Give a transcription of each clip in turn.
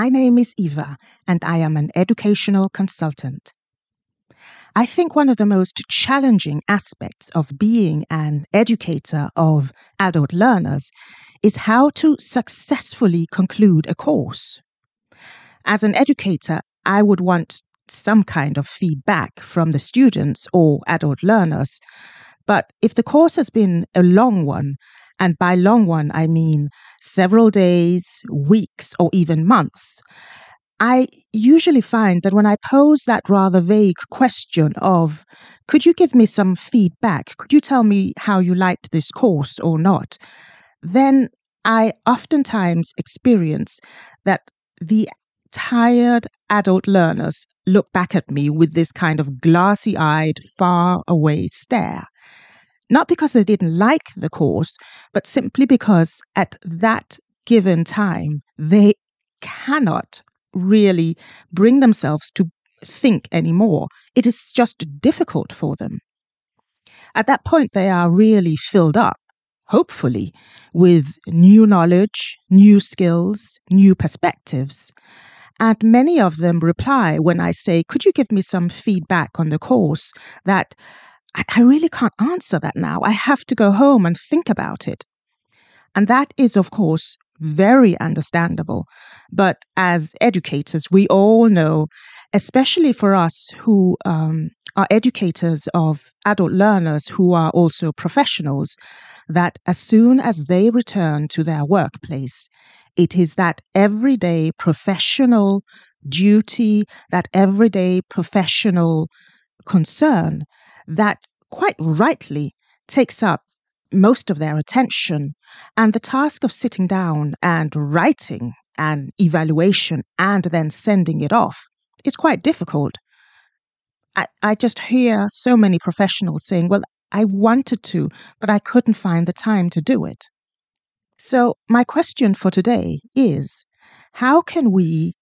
My name is Eva, and I am an educational consultant. I think one of the most challenging aspects of being an educator of adult learners is how to successfully conclude a course. As an educator, I would want some kind of feedback from the students or adult learners. But if the course has been a long one, and by long one, I mean several days, weeks, or even months, I usually find that when I pose that rather vague question of, could you give me some feedback? Could you tell me how you liked this course or not? Then I oftentimes experience that the tired adult learners look back at me with this kind of glassy eyed, far away stare. Not because they didn't like the course, but simply because at that given time, they cannot really bring themselves to think anymore. It is just difficult for them. At that point, they are really filled up, hopefully, with new knowledge, new skills, new perspectives. And many of them reply when I say, Could you give me some feedback on the course? that I, really can't answer that now. I have to go home and think about it. And that is, of course, very understandable. But as educators, we all know, especially for us who um, are educators of adult learners who are also professionals, that as soon as they return to their workplace, it is that everyday professional duty, that everyday professional concern that quite rightly takes up most of their attention. And the task of sitting down and writing an evaluation and then sending it off is quite difficult. I, I just hear so many professionals saying, well, I wanted to, but I couldn't find the time to do it. So, my question for today is how can we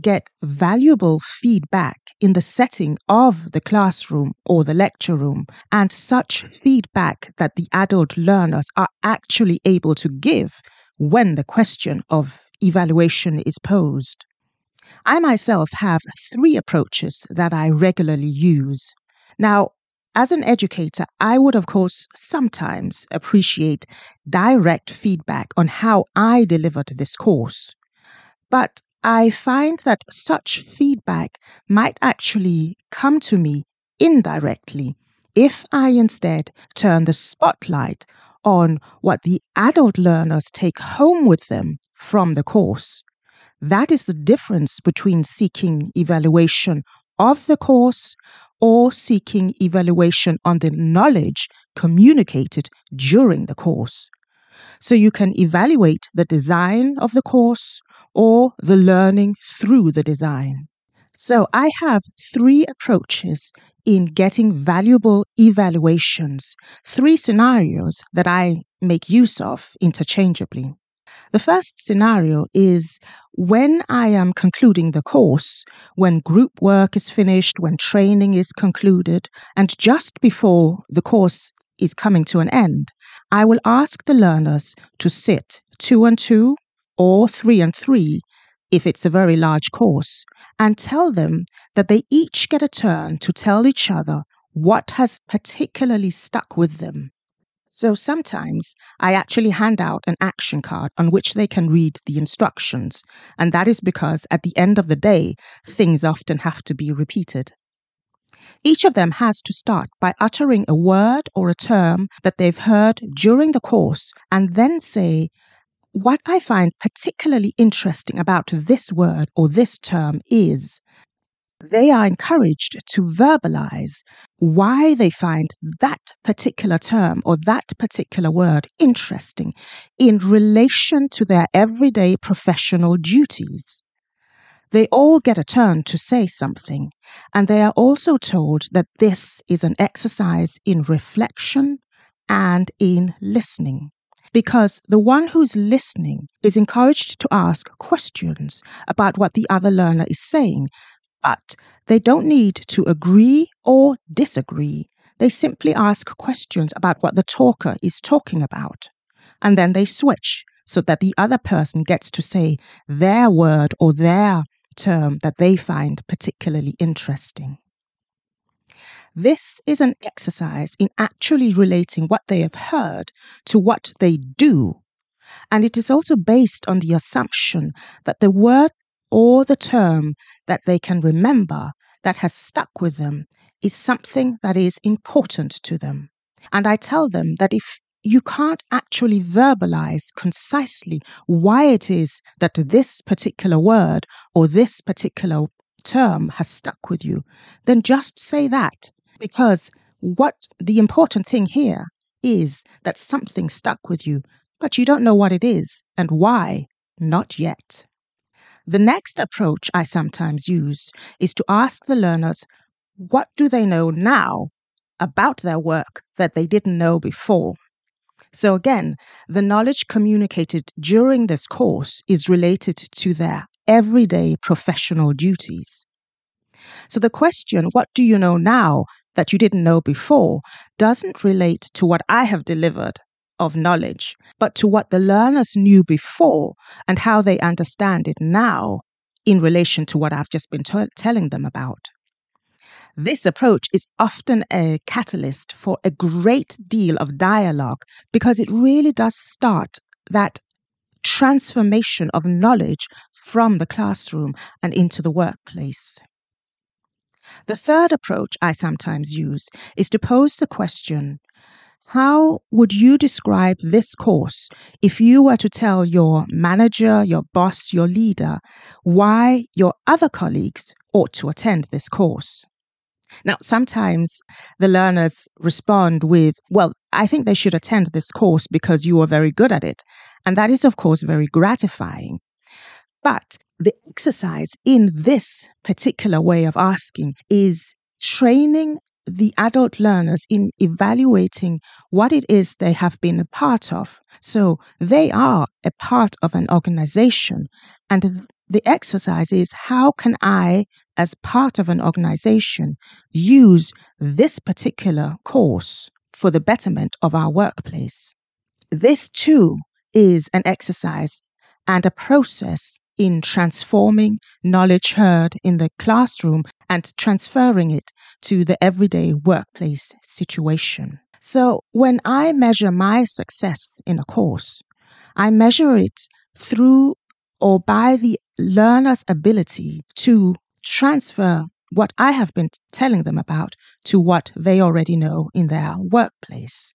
get valuable feedback in the setting of the classroom or the lecture room, and such feedback that the adult learners are actually able to give when the question of evaluation is posed. I myself have three approaches that I regularly use. Now, as an educator, I would, of course, sometimes appreciate direct feedback on how I delivered this course. But I find that such feedback might actually come to me indirectly if I instead turn the spotlight on what the adult learners take home with them from the course. That is the difference between seeking evaluation of the course or seeking evaluation on the knowledge communicated during the course. So you can evaluate the design of the course or the learning through the design. So I have three approaches in getting valuable evaluations, three scenarios that I make use of interchangeably. The first scenario is when I am concluding the course, when group work is finished, when training is concluded, and just before the course is coming to an end, I will ask the learners to sit two and two or three and three if it's a very large course, and tell them that they each get a turn to tell each other what has particularly stuck with them. So sometimes I actually hand out an action card on which they can read the instructions, and that is because at the end of the day, things often have to be repeated. Each of them has to start by uttering a word or a term that they've heard during the course and then say, what I find particularly interesting about this word or this term is they are encouraged to verbalize why they find that particular term or that particular word interesting in relation to their everyday professional duties. They all get a turn to say something, and they are also told that this is an exercise in reflection and in listening because the one who's listening is encouraged to ask questions about what the other learner is saying, but they don't need to agree or disagree. They simply ask questions about what the talker is talking about. And then they switch so that the other person gets to say their word or their term that they find particularly interesting. This is an exercise in actually relating what they have heard to what they do. And it is also based on the assumption that the word or the term that they can remember that has stuck with them is something that is important to them. And I tell them that if you can't actually verbalize concisely why it is that this particular word or this particular term has stuck with you, then just say that. Because what the important thing here is that something stuck with you, but you don't know what it is and why, not yet. The next approach I sometimes use is to ask the learners what do they know now about their work that they didn't know before? So, again, the knowledge communicated during this course is related to their everyday professional duties. So, the question, What do you know now that you didn't know before, doesn't relate to what I have delivered of knowledge, but to what the learners knew before and how they understand it now in relation to what I've just been t- telling them about. This approach is often a catalyst for a great deal of dialogue because it really does start that transformation of knowledge from the classroom and into the workplace. The third approach I sometimes use is to pose the question How would you describe this course if you were to tell your manager, your boss, your leader why your other colleagues ought to attend this course? Now, sometimes the learners respond with, Well, I think they should attend this course because you are very good at it. And that is, of course, very gratifying. But the exercise in this particular way of asking is training the adult learners in evaluating what it is they have been a part of. So they are a part of an organization, and the exercise is how can I, as part of an organization, use this particular course for the betterment of our workplace? This too is an exercise and a process in transforming knowledge heard in the classroom and transferring it to the everyday workplace situation. So, when I measure my success in a course, I measure it through or by the learner's ability to transfer what I have been telling them about to what they already know in their workplace.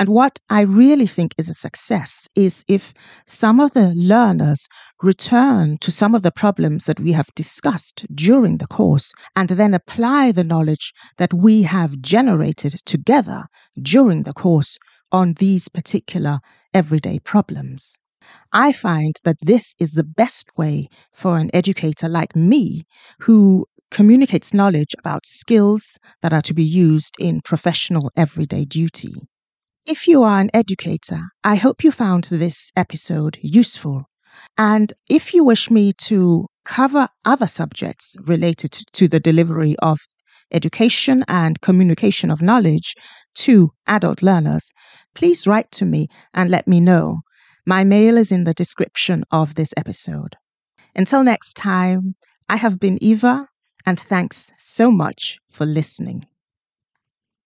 And what I really think is a success is if some of the learners return to some of the problems that we have discussed during the course and then apply the knowledge that we have generated together during the course on these particular everyday problems. I find that this is the best way for an educator like me who communicates knowledge about skills that are to be used in professional everyday duty. If you are an educator, I hope you found this episode useful. And if you wish me to cover other subjects related to the delivery of education and communication of knowledge to adult learners, please write to me and let me know. My mail is in the description of this episode. Until next time, I have been Eva, and thanks so much for listening.